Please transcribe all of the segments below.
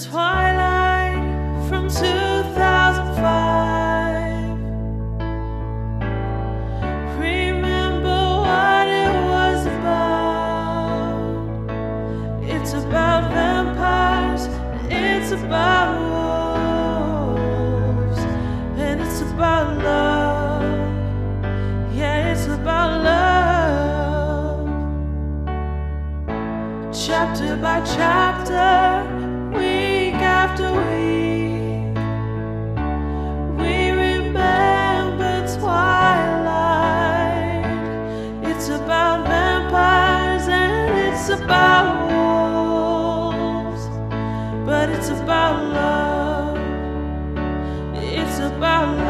Twilight it's about love. It's about love.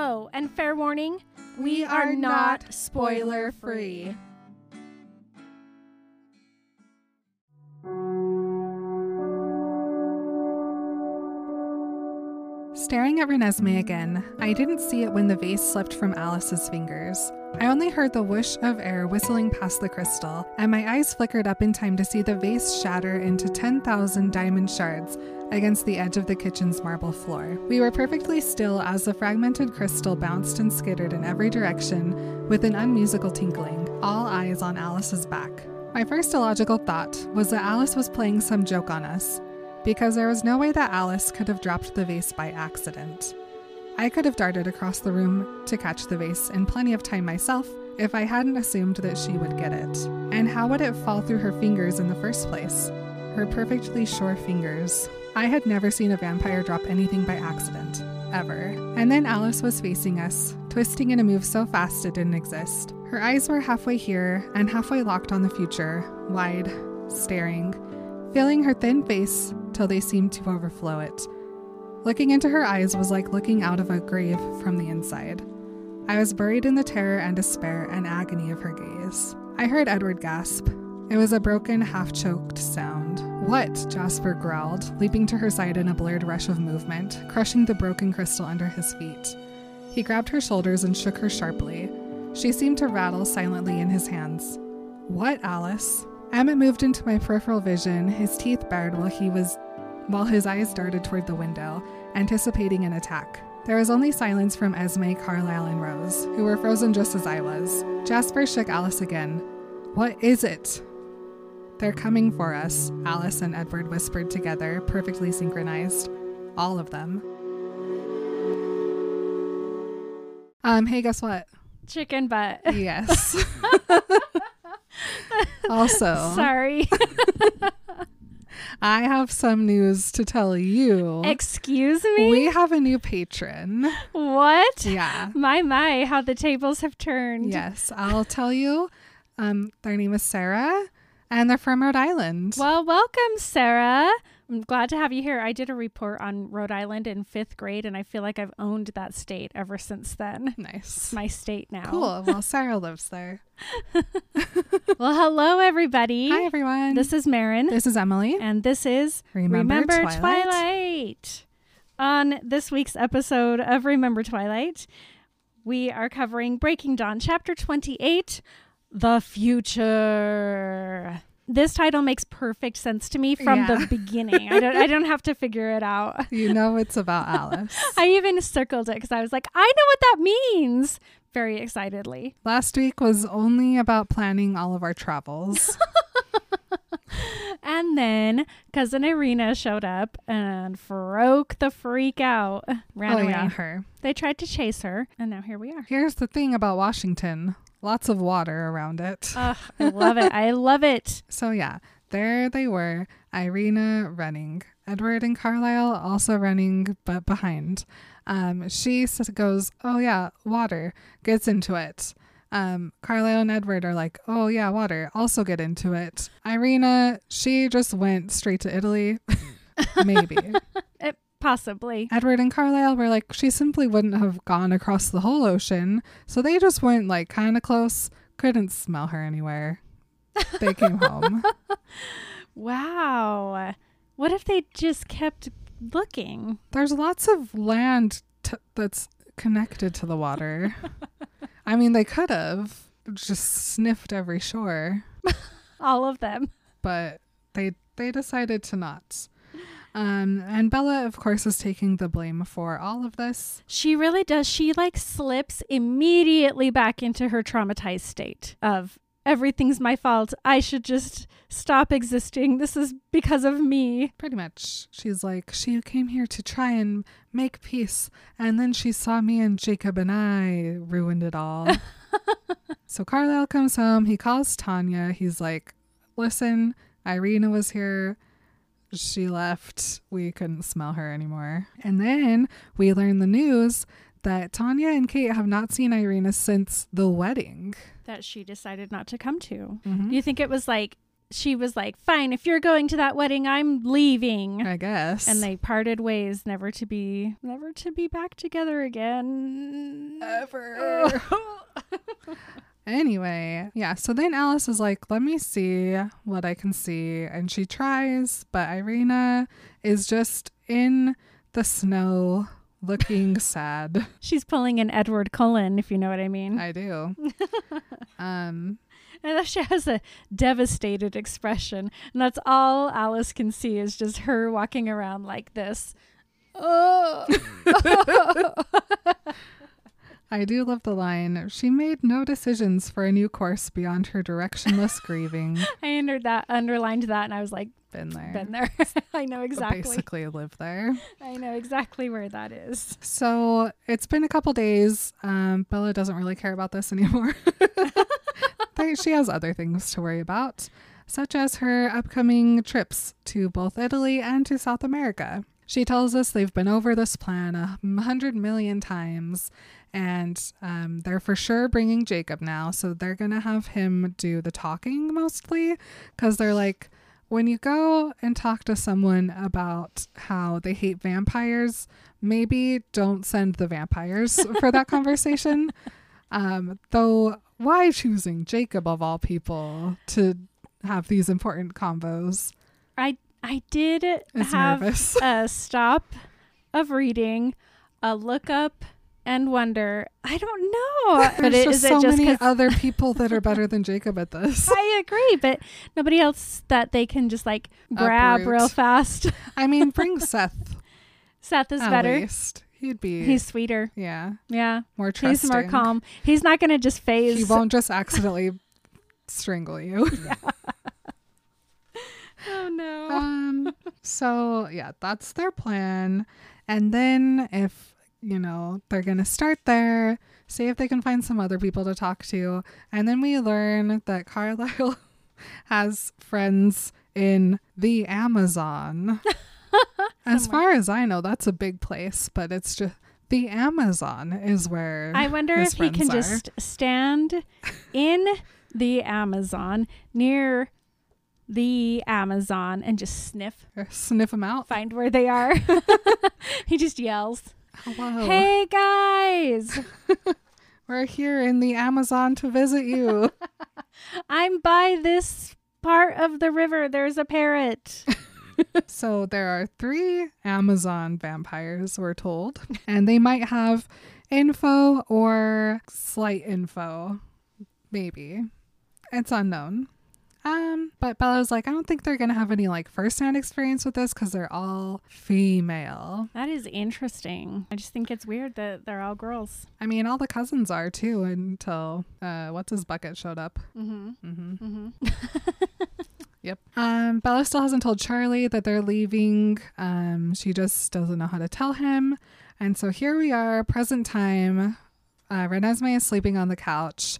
Oh, and fair warning, we, are, not spoiler free. Staring at Renesmee again, I didn't see it when the vase slipped from Alice's fingers. I only heard the whoosh of air whistling past the crystal, and my eyes flickered up in time to see the vase shatter into 10,000 diamond shards against the edge of the kitchen's marble floor. We were perfectly still as the fragmented crystal bounced and skittered in every direction with an unmusical tinkling, all eyes on Alice's back. My first illogical thought was that Alice was playing some joke on us, because there was no way that Alice could have dropped the vase by accident. I could have darted across the room to catch the vase in plenty of time myself if I hadn't assumed that she would get it. And how would it fall through her fingers in the first place? Her perfectly sure fingers. I had never seen a vampire drop anything by accident, ever. And then Alice was facing us, twisting in a move so fast it didn't exist. Her eyes were halfway here and halfway locked on the future, wide, staring, filling her thin face till they seemed to overflow it. Looking into her eyes was like looking out of a grave from the inside. I was buried in the terror and despair and agony of her gaze. I heard Edward gasp. It was a broken, half choked sound. What? Jasper growled, leaping to her side in a blurred rush of movement, crushing the broken crystal under his feet. He grabbed her shoulders and shook her sharply. She seemed to rattle silently in his hands. What, Alice? Emmett moved into my peripheral vision, his teeth bared while he was while his eyes darted toward the window, anticipating an attack. There was only silence from Esme, Carlisle, and Rose, who were frozen just as I was. Jasper shook Alice again. What is it? They're coming for us, Alice and Edward whispered together, perfectly synchronized. All of them. Um, hey, guess what? Chicken butt. Yes. also, Sorry. I have some news to tell you. Excuse me? We have a new patron. what? Yeah. My, my, how the tables have turned. Yes, I'll tell you. Um, their name is Sarah, and they're from Rhode Island. Well, welcome, Sarah. I'm glad to have you here. I did a report on Rhode Island in fifth grade, and I feel like I've owned that state ever since then. It's nice. my state now. Cool. Well, Sarah lives there. Well, hello, everybody. Hi, everyone. This is Marin, this is Emily. and this is Remember, Twilight. Twilight? On this week's episode of Remember Twilight, we are covering Breaking Dawn, Chapter 28 The Future. This title makes perfect sense to me from Yeah. the beginning. I don't I don't have to figure it out. You know it's about Alice. I even circled it because I was like, I know what that means. Very excitedly. Last week was only about planning all of our travels. And then cousin Irina showed up and broke the freak out. Ran oh away. yeah, her. They tried to chase her, and now here we are. Here's the thing about Washington. Lots of water around it. Ugh, I love it. I love it. So yeah, there they were, Irina running, Edward and Carlisle also running, but behind. Um, she goes, "Oh yeah, water." Gets into it. Um, Carlisle and Edward are like, "Oh yeah, water." Also get into it. Irina, she just went straight to Italy. Maybe. It, possibly. Edward and Carlisle were like, she simply wouldn't have gone across the whole ocean. So they just went like kind of close, couldn't smell her anywhere. They came home. Wow. What if they just kept looking? There's lots of land t- that's connected to the water. I mean, they could have just sniffed every shore, All of them. but they they decided to not. Um, and Bella, of course, is taking the blame for all of this. She really does. She like slips immediately back into her traumatized state of everything's my fault. I should just stop existing. This is because of me. Pretty much. She's like, she came here to try and make peace. And then she saw me and Jacob and I ruined it all. so Carlisle comes home. He calls Tanya. He's like, listen, Irina was here. She left. We couldn't smell her anymore. And then we learn the news that Tanya and Kate have not seen Irina since the wedding. That she decided not to come to. Mhm. You think it was like she was like, "Fine, if you're going to that wedding, I'm leaving." I guess. and they parted ways, never to be never to be back together again. ever. anyway, yeah, so then Alice is like, let me see what I can see. And she tries, but Irina is just in the snow looking sad. She's pulling an Edward Cullen, if you know what I mean. I do. um, And she has a devastated expression. And that's all Alice can see is just her walking around like this. Oh. I do love the line. She made no decisions for a new course beyond her directionless grieving. I under that underlined that and I was like, Been there. been there. I know exactly. Basically live there. I know exactly where that is. So it's been a couple days. Um, Bella doesn't really care about this anymore. She has other things to worry about, such as her upcoming trips to both Italy and to South America. She tells us they've been over this plan a hundred million times, and um, they're for sure bringing Jacob now. So they're going to have him do the talking mostly, because they're like, when you go and talk to someone about how they hate vampires, maybe don't send the vampires for that conversation. Um, though, why choosing Jacob of all people to have these important combos? I I did have nervous. a stop of reading, a look up and wonder. I don't know. but There's it, is it so just many other people that are better than Jacob at this. I agree, but nobody else that they can just like grab Uproot. real fast. I mean, bring Seth. Seth is at better. least he'd be. He's sweeter. yeah, Yeah. more trusting. He's more calm. He's not going to just phase. He won't just accidentally strangle you. Oh no. um so yeah that's their plan and then if you know they're gonna start there see if they can find some other people to talk to. And then we learn that carlisle has friends in the amazon. As far as i know that's a big place but it's just the amazon is where I wonder if he can are. just stand in the Amazon near the Amazon and just sniff, sniff them out. Find where they are. he just yells, hello "Hey guys, we're here in the amazon to visit you I'm by this part of the river. There's a parrot." So there are three Amazon vampires, we're told, and they might have info or slight info. Maybe. It's unknown. Um, but Bella's like, I don't think they're gonna have any like first-hand experience with this because they're all female. That is interesting. I just think it's weird that they're all girls. I mean, all the cousins are too until uh, what's his bucket showed up. Mm-hmm. Mm-hmm. Mm-hmm. Yep. Um, Bella still hasn't told Charlie that they're leaving. Um, she just doesn't know how to tell him. And so here we are, present time. Uh, Renesmee is sleeping on the couch.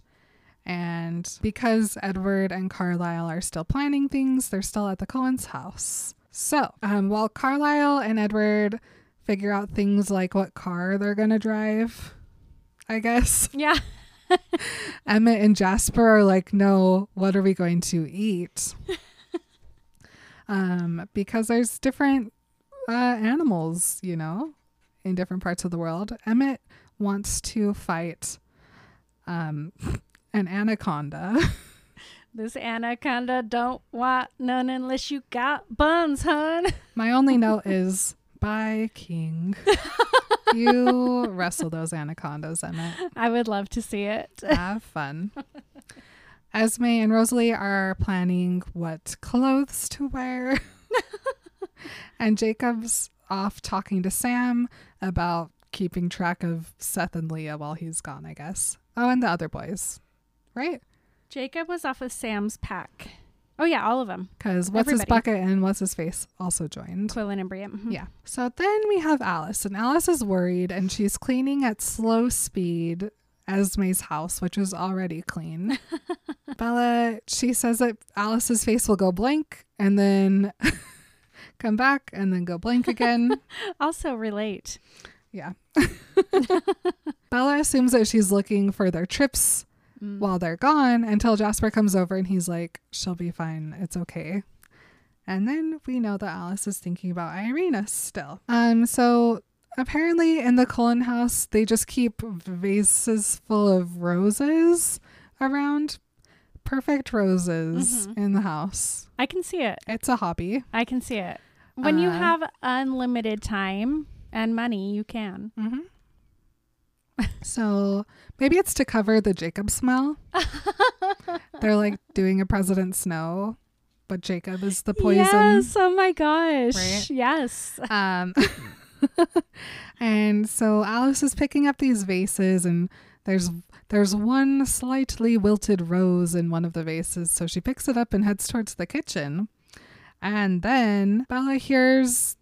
And because Edward and Carlisle are still planning things, they're still at the Cullen's house. So um, while Carlisle and Edward figure out things like what car they're going to drive, I guess, Yeah. Emmett and Jasper are like, no, what are we going to eat? um, because there's different uh, animals, you know, in different parts of the world. Emmett wants to fight um, an anaconda. This anaconda don't want none unless you got buns, hun. My only note is, bye, King. you wrestle those anacondas, Emmett. I would love to see it. Have fun. Esme and Rosalie are planning what clothes to wear. and Jacob's off talking to Sam about keeping track of Seth and Leah while he's gone, I guess. Oh, and the other boys, right? Jacob was off with Sam's pack. Oh yeah, all of them. Because what's his bucket and what's his face also joined. Quillen and. Mhm. Yeah. So then we have Alice, and Alice is worried and she's cleaning at slow speed Esme's house, which is already clean. Bella, she says that Alice's face will go blank and then come back and then go blank again. Also relate. yeah. Bella assumes that she's looking for their trips Mm. while they're gone until Jasper comes over and he's like, she'll be fine. It's okay. And then we know that Alice is thinking about Irina still. Um, so apparently in the Cullen house, they just keep vases full of roses around. Perfect roses Mhm. in the house. I can see it. It's a hobby. I can see it. When you Uh, have unlimited time and money, you can. Mm-hmm. so maybe it's to cover the Jacob smell. They're like doing a President Snow, but Jacob is the poison. Yes. Oh my gosh. Right? Yes. Um, and so Alice is picking up these vases, and there's there's one slightly wilted rose in one of the vases. So she picks it up and heads towards the kitchen, and then Bella hears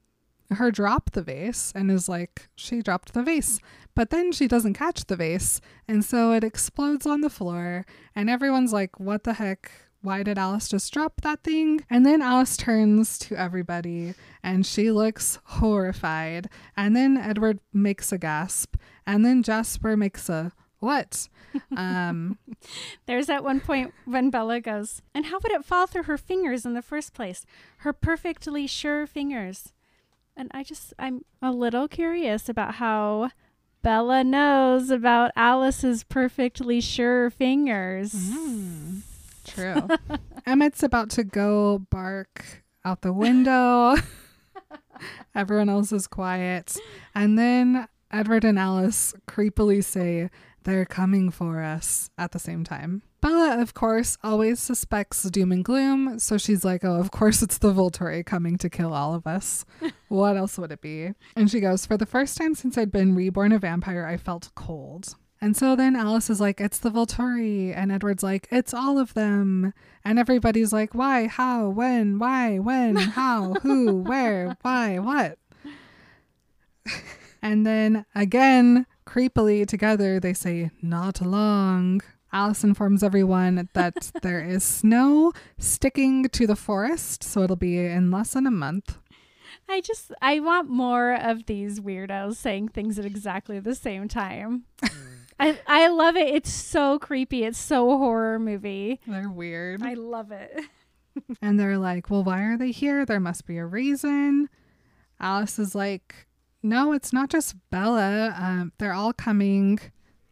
her drop the vase and is like, she dropped the vase. But then she doesn't catch the vase, and so it explodes on the floor, and everyone's like, what the heck? Why did Alice just drop that thing? And then Alice turns to everybody and she looks horrified. And then Edward makes a gasp. And then Jasper makes a what? Um, There's at one point when Bella goes, and how would it fall through her fingers in the first place? Her perfectly sure fingers. And I just, I'm a little curious about how Bella knows about Alice's perfectly sure fingers. mm, true. Emmett's about to go bark out the window. Everyone else is quiet. And then Edward and Alice creepily say, They're coming for us at the same time. Bella, of course, always suspects doom and gloom, so she's like, Oh, of course it's the Volturi coming to kill all of us. what else would it be? And she goes, For the first time since I'd been reborn a vampire, I felt cold. And so then Alice is like, It's the Volturi. And Edward's like, It's all of them. And everybody's like, Why? How? When? Why? When? How? Who? Where? Why? What? and then again, creepily together, they say, Not long. Alice informs everyone that there is snow sticking to the forest, so it'll be in less than a month. I just, I want more of these weirdos saying things at exactly the same time. I, I love it. It's so creepy. It's so horror movie. They're weird. I love it. And they're like, well, why are they here? There must be a reason. Alice is like, no, it's not just Bella. Um, they're all coming.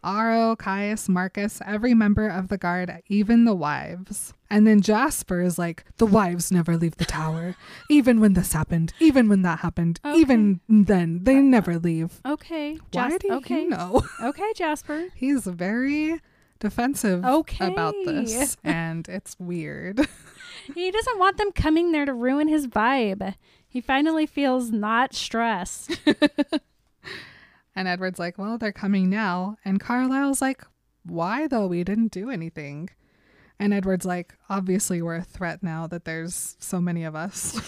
Aro, Caius, Marcus, every member of the guard, even the wives. And then Jasper is like, the wives never leave the tower. Even when this happened, even when that happened, Okay. even then, they never leave. Okay. Why Jas- do okay. you know? Okay, Jasper. He's very defensive Okay. about this, and it's weird. He doesn't want them coming there to ruin his vibe. He finally feels not stressed. And Edward's like, well, they're coming now. And Carlisle's like, why though? We didn't do anything. And Edward's like, obviously, we're a threat now that there's so many of us.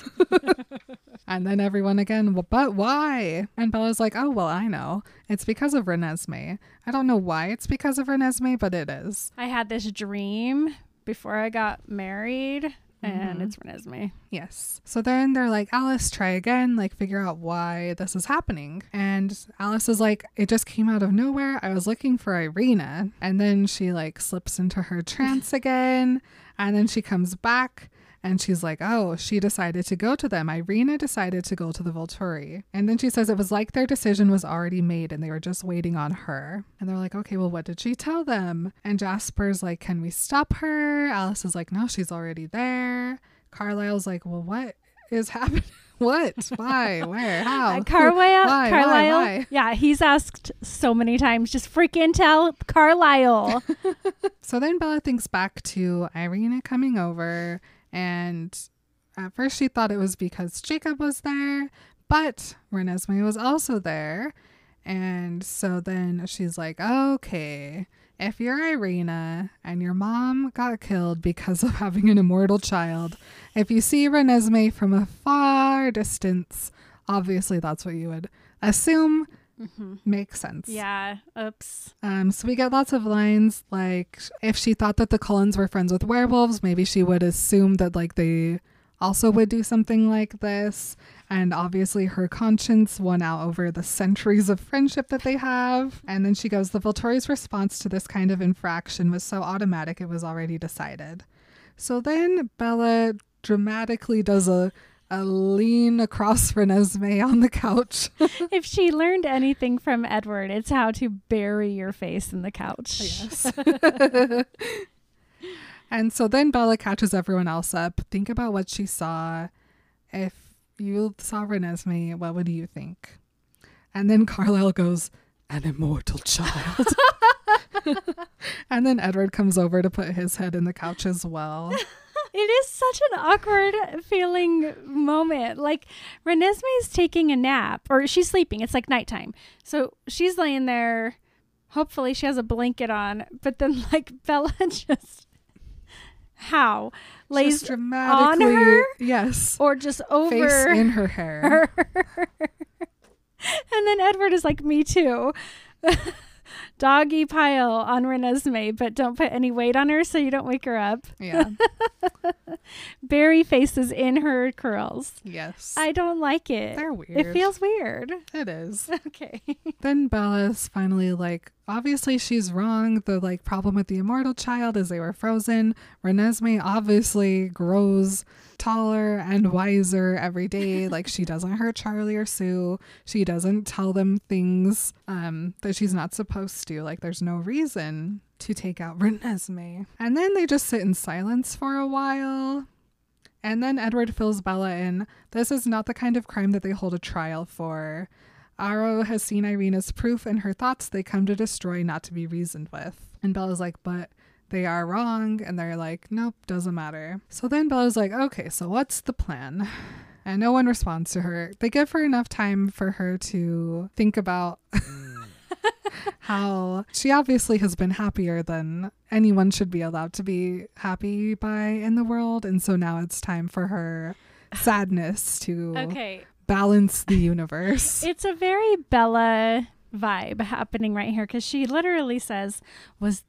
and then everyone again, well, but why? And Bella's like, oh, well, I know. It's because of Renesmee. I don't know why it's because of Renesmee, but it is. I had this dream before I got married, and Mhm. it's Renesmee. Yes. So then they're like, Alice, try again, like figure out why this is happening. And Alice is like, it just came out of nowhere. I was looking for Irina. And then she like slips into her trance again. And then she comes back and she's like, oh, she decided to go to them. Irina decided to go to the Volturi. And then she says it was like their decision was already made and they were just waiting on her. And they're like, okay, well, what did she tell them? And Jasper's like, can we stop her? Alice is like, no, she's already there. Carlisle's like, well, what is happening? what? Why? Where? How? Uh, Carlisle, Why? Why? Carlisle. Why? Yeah, he's asked so many times. Just freaking tell Carlisle. So then Bella thinks back to Irina coming over, and at first she thought it was because Jacob was there, but Renesmee was also there. And so then she's like, okay, if you're Irina and your mom got killed because of having an immortal child, if you see Renesmee from a far distance, obviously that's what you would assume makes sense. yeah. Oops. Um, so we get lots of lines like if she thought that the Cullens were friends with werewolves, maybe she would assume that like they also would do something like this. And obviously her conscience won out over the centuries of friendship that they have. And then she goes, the Volturi's response to this kind of infraction was so automatic it was already decided. So then Bella dramatically does a a lean across Renesmee on the couch. if she learned anything from Edward, it's how to bury your face in the couch. Yes. and so then Bella catches everyone else up. Think about what she saw. If you saw Renesmee, what would you think? And then Carlisle goes, an immortal child. and then Edward comes over to put his head in the couch as well. It is such an awkward feeling moment. Like Renesmee's taking a nap or she's sleeping. It's like nighttime. So she's laying there. Hopefully she has a blanket on. But then like Bella just how lays Just dramatically, her? yes, or just face over in her hair. her. and then Edward is like, me too. Doggy pile on Renesmee, but don't put any weight on her so you don't wake her up. Yeah, Barry faces in her curls. yes, I don't like it. they're weird. It feels weird. it is. Okay. then Bella's finally like, obviously she's wrong. The like problem with the immortal child is they were frozen. Renesmee obviously grows taller and wiser every day. like she doesn't hurt Charlie or Sue. She doesn't tell them things um, that she's not supposed to. Like there's no reason to take out Renesmee. And then they just sit in silence for a while. And then Edward fills Bella in. This is not the kind of crime that they hold a trial for. Aro has seen Irina's proof and her thoughts they come to destroy, not to be reasoned with. And Bella's like, but they are wrong. And they're like, nope, doesn't matter. So then Bella's like, okay, so what's the plan? And no one responds to her. They give her enough time for her to think about how she obviously has been happier than anyone should be allowed to be happy by in the world. And so now it's time for her sadness to Okay. Balance the universe. It's a very Bella vibe happening right here because she literally says, was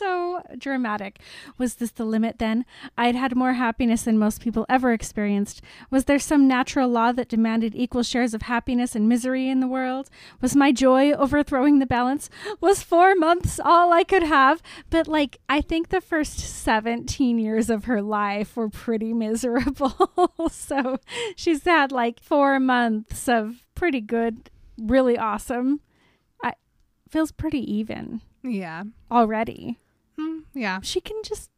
so dramatic. Was this the limit then? I'd had more happiness than most people ever experienced. Was there some natural law that demanded equal shares of happiness and misery in the world? Was my joy overthrowing the balance? Was four months all I could have? But, like, I think the first 17 years of her life were pretty miserable. so she's had like four months of pretty good, really awesome. I feels pretty even yeah. already. Mm, yeah. She can just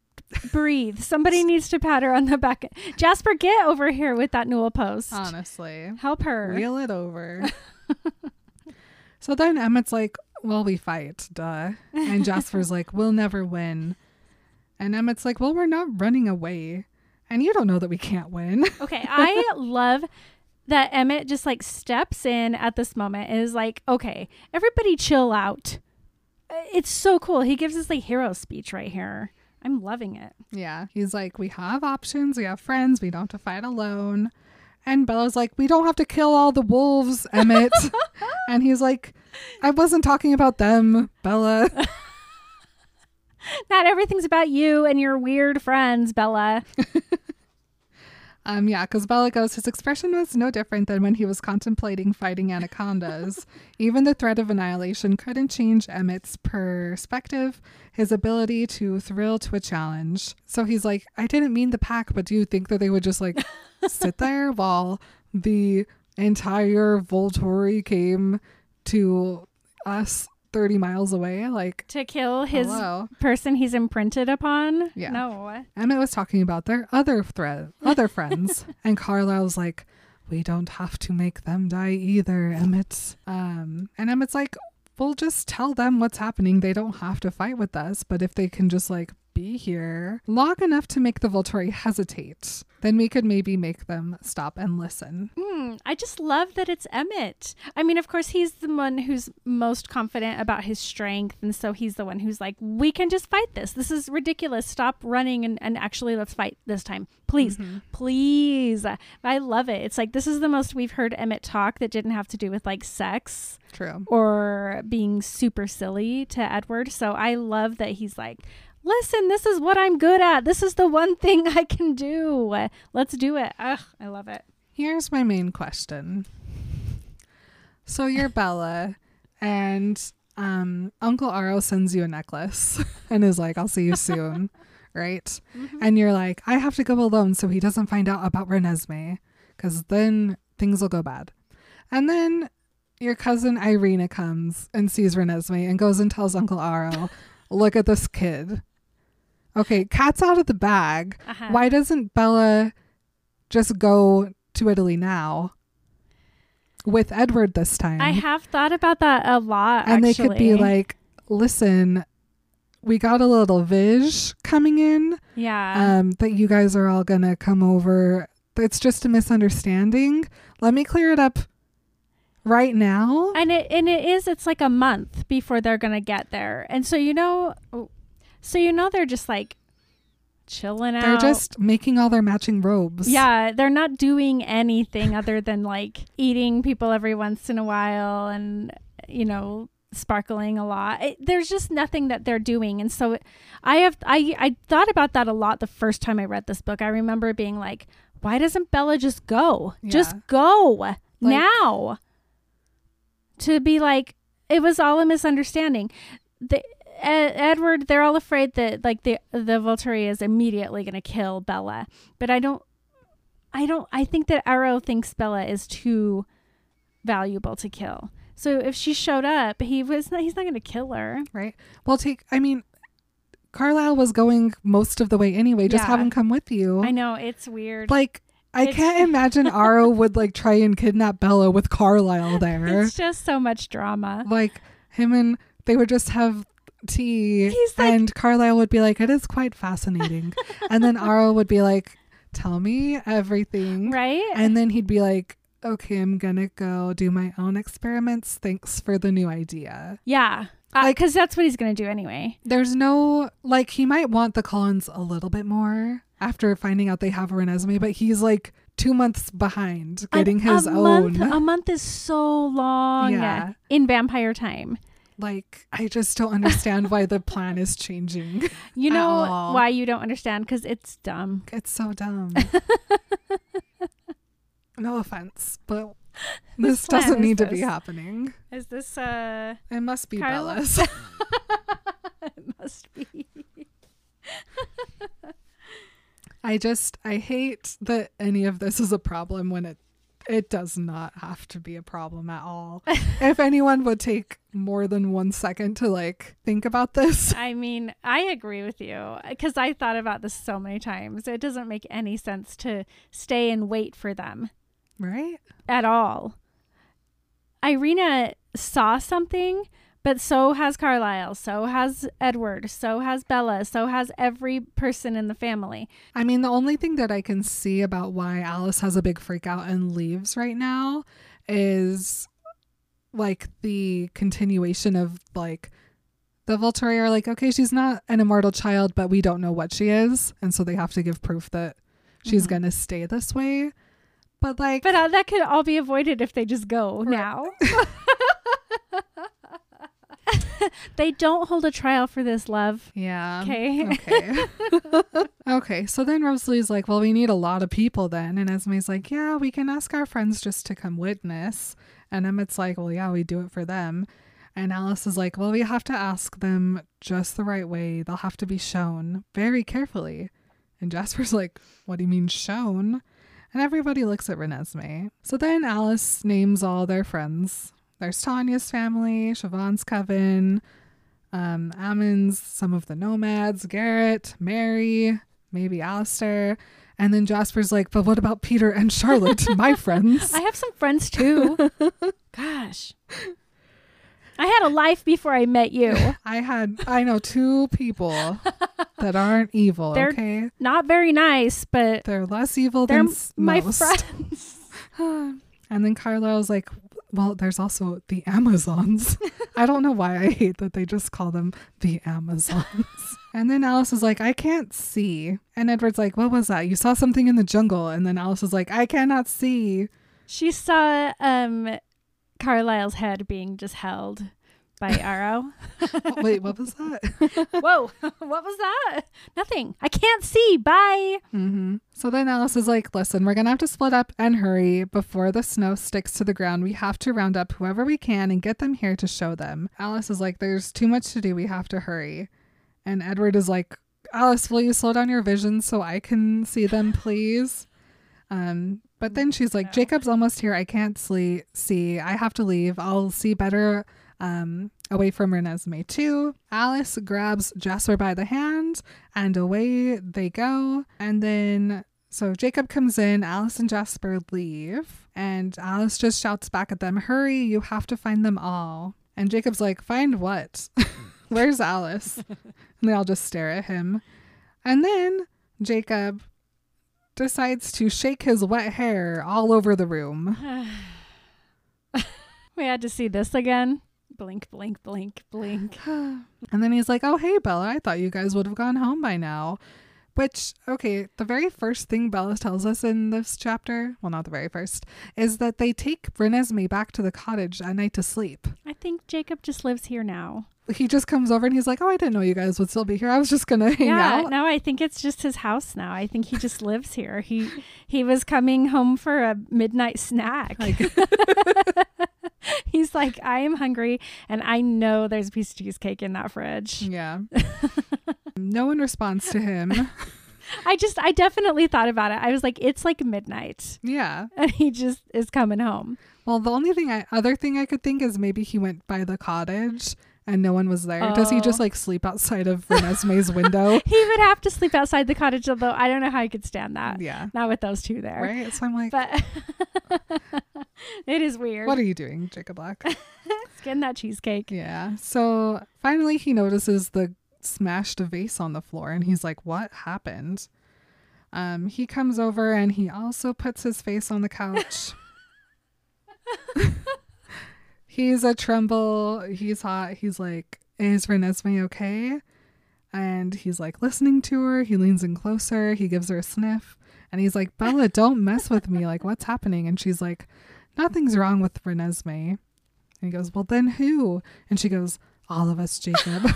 breathe. Somebody needs to pat her on the back. Jasper, get over here with that newel post. Honestly. Help her. Reel it over. so then Emmett's like, well, we fight, duh. And Jasper's like, we'll never win. And Emmett's like, well, we're not running away. And you don't know that we can't win. Okay, I love that Emmett just like steps in at this moment and is like, okay, everybody chill out. It's so cool. He gives us like hero speech right here. I'm loving it. Yeah. He's like, we have options. We have friends. We don't have to fight alone. And Bella's like, we don't have to kill all the wolves, Emmett. and he's like, I wasn't talking about them, Bella. Not everything's about you and your weird friends, Bella. Um, yeah, because Bella goes, his expression was no different than when he was contemplating fighting anacondas. Even the threat of annihilation couldn't change Emmett's perspective, his ability to thrill to a challenge. So he's like, I didn't mean the pack, but do you think that they would just like sit there while the entire Volturi came to us 30 miles away? Like, To kill his hello. person he's imprinted upon? Yeah. No. Emmett was talking about their other thread, other friends, and Carlisle's like, "We don't have to make them die either, Emmett." Um, and Emmett's like, "We'll just tell them what's happening. They don't have to fight with us, but if they can just like be here long enough to make the Volturi hesitate, then we could maybe make them stop and listen." Hmm, I just love that it's Emmett. I mean, of course, he's the one who's most confident about his strength. And so he's the one who's like, we can just fight this. This is ridiculous. Stop running and, and actually let's fight this time. Please, please. I love it. It's like, this is the most we've heard Emmett talk that didn't have to do with like sex True. or being super silly to Edward. So I love that he's like, listen, this is what I'm good at. This is the one thing I can do. Let's do it. Ugh, I love it. Here's my main question. So you're Bella, and um, Uncle Aro sends you a necklace and is like, "I'll see you soon," right? And you're like, "I have to go alone so he doesn't find out about Renesmee, because then things will go bad." And then your cousin Irina comes and sees Renesmee and goes and tells Uncle Aro, "Look at this kid." Okay, cat's out of the bag. Uh-huh. Why doesn't Bella just go to Italy now with Edward this time? I have thought about that a lot. and actually. they could be like, listen, we got a little Vish coming in yeah, um, that you guys are all going to come over. It's just a misunderstanding. Let me clear it up right now. and it and it is. It's like a month before they're gonna get there, and so you know, so you know they're just like chilling out. They're just making all their matching robes. yeah, they're not doing anything other than like eating people every once in a while, and you know sparkling a lot. It, there's just nothing that they're doing, and so I have I I thought about that a lot the first time I read this book. I remember being like, why doesn't Bella just go? Just Yeah. go now. To be like, it was all a misunderstanding. The Edward, they're all afraid that like the the Volturi is immediately going to kill Bella, but I don't. I don't. I think that Aro thinks Bella is too valuable to kill. So if she showed up, he was not. He's not going to kill her. Right. Well, take, I mean, Carlisle was going most of the way anyway. Just Yeah. have him come with you. I know it's weird. Like, I It's- can't imagine Aro would like try and kidnap Bella with Carlisle there. it's just so much drama. like him and they would just have tea He's like- and Carlisle would be like, It is quite fascinating. and then Aro would be like, Tell me everything. Right? And then he'd be like, Okay, I'm gonna go do my own experiments. Thanks for the new idea. yeah. Uh, like- Because that's what he's going to do anyway. There's no like he might want the Cullens a little bit more after finding out they have a Renesmee, but he's like two months behind getting A- his a own. Month, a month is so long Yeah. in vampire time. Like I just don't understand why the plan is changing. You know why you don't understand? Because it's dumb. It's so dumb. no offense, but Whose this doesn't need to be happening. Is this uh? It must be Carla? Bella's. it must be. I just I hate that any of this is a problem when it it does not have to be a problem at all. if anyone would take more than one second to like think about this. I mean, I agree with you because I thought about this so many times. It doesn't make any sense to stay and wait for them Right? at all. Irina saw something, but so has Carlisle, so has Edward, so has Bella, so has every person in the family. I mean, the only thing that I can see about why Alice has a big freak out and leaves right now is like the continuation of like the Volturi are like, okay, she's not an immortal child, but we don't know what she is. And so they have to give proof that she's Mhm. going to stay this way. But like, But uh, that could all be avoided if they just go now. they don't hold a trial for this, love. yeah. Okay. Okay. okay. So then Rosalie's like, well, we need a lot of people then. And Esme's like, yeah, we can ask our friends just to come witness. And Emmett's like, well, yeah, we do it for them. And Alice is like, well, we have to ask them just the right way. They'll have to be shown very carefully. And Jasper's like, what do you mean shown? And everybody looks at Renesmee. So then Alice names all their friends. There's Tanya's family, Siobhan's coven, um, Ammon's, some of the nomads, Garrett, Mary, maybe Alistair. And then Jasper's like, but what about Peter and Charlotte, my friends? I have some friends too. Gosh. I had a life before I met you. I had, I know two people that aren't evil, They're okay? Not very nice, but They're less evil they're than s- my most. friends. And then Carlisle's like, well, there's also the Amazons. I don't know why I hate that they just call them the Amazons. and then Alice is like, I can't see. And Edward's like, what was that? You saw something in the jungle. And then Alice is like, I cannot see. She saw um Carlisle's head being just held by Aro. Wait, what was that? Whoa, what was that? Nothing. I can't see. Bye. hmm So then Alice is like, listen, we're going to have to split up and hurry before the snow sticks to the ground. We have to round up whoever we can and get them here to show them. Alice is like, there's too much to do. We have to hurry. And Edward is like, Alice, will you slow down your vision so I can see them, please? Um, but then she's like, No. Jacob's almost here. I can't sleep. See, I have to leave. I'll see better um, away from Renesmee too. Alice grabs Jasper by the hand and away they go. And then, so Jacob comes in, Alice and Jasper leave, and Alice just shouts back at them, Hurry, you have to find them all. And Jacob's like, Find what? Where's Alice? and they all just stare at him. And then Jacob decides to shake his wet hair all over the room. We had to see this again. Blink, blink, blink, blink. and then he's like, Oh, hey, Bella, I thought you guys would have gone home by now. Which, okay, the very first thing Bella tells us in this chapter, well, not the very first, is that they take Renesmee back to the cottage at night to sleep. I think Jacob just lives here now. He just comes over and he's like, Oh, I didn't know you guys would still be here. I was just gonna hang yeah, out. no, I think it's just his house now. I think he just lives here. He he was coming home for a midnight snack. Like, He's like, I am hungry, and I know there's a piece of cheesecake in that fridge. yeah. no one responds to him. I just, I definitely thought about it. I was like, it's like midnight, Yeah. and he just is coming home. Well, the only thing I, other thing I could think is maybe he went by the cottage and no one was there. Does he just Oh. like sleep outside of Renesmee's window? He would have to sleep outside the cottage, although I don't know how he could stand that. Yeah. Not with those two there. Right? So I'm like, But it is weird. what are you doing, Jacob Black? Getting that cheesecake. yeah. So finally he notices the smashed vase on the floor and he's like, what happened? Um, he comes over and he also puts his face on the couch. he's a tremble. He's hot. He's like, is Renesmee okay? And he's like listening to her. He leans in closer. He gives her a sniff. And he's like, Bella, don't mess with me. Like, what's happening? And she's like, nothing's wrong with Renesmee. And he goes, well, then who? And she goes, all of us, Jacob.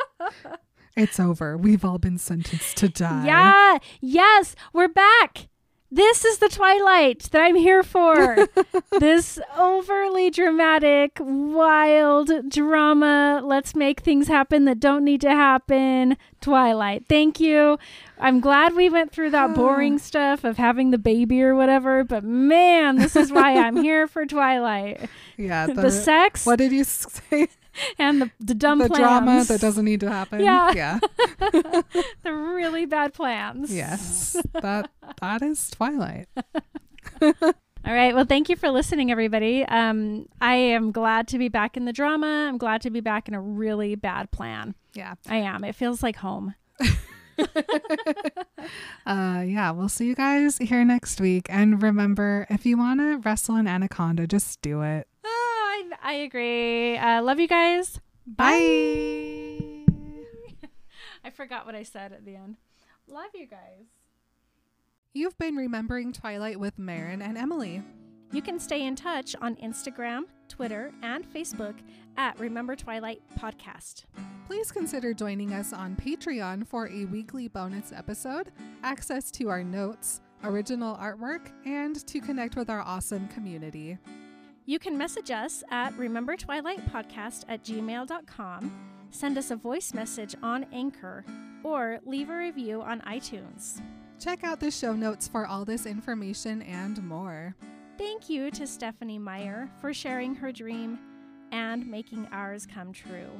it's over. We've all been sentenced to die. Yeah. Yes. We're back. This is the Twilight that I'm here for. this overly dramatic, wild drama. Let's make things happen that don't need to happen. Twilight. Thank you. I'm glad we went through that boring stuff of having the baby or whatever, but man, this is why I'm here for Twilight. Yeah. The, The, sex what did you say? and the, the dumb the plans. drama that doesn't need to happen. Yeah. Yeah. the really bad plans. Yes. That that is Twilight. All right. Well, thank you for listening, everybody. Um, I am glad to be back in the drama. I'm glad to be back in a really bad plan. Yeah. I am. It feels like home. Uh yeah, we'll see you guys here next week. And remember, if you wanna wrestle an anaconda, just do it. I, agree. Uh, love you guys. Bye. I forgot what I said at the end. Love you guys. You've been remembering Twilight with Marin and Emily. You can stay in touch on Instagram, Twitter, and Facebook at Remember Twilight Podcast. Please consider joining us on Patreon for a weekly bonus episode, access to our notes, original artwork, and to connect with our awesome community. You can message us at remembertwilightpodcast Twilight Podcast at gmail.com, send us a voice message on Anchor, or leave a review on iTunes. Check out the show notes for all this information and more. Thank you to Stephenie Meyer for sharing her dream and making ours come true.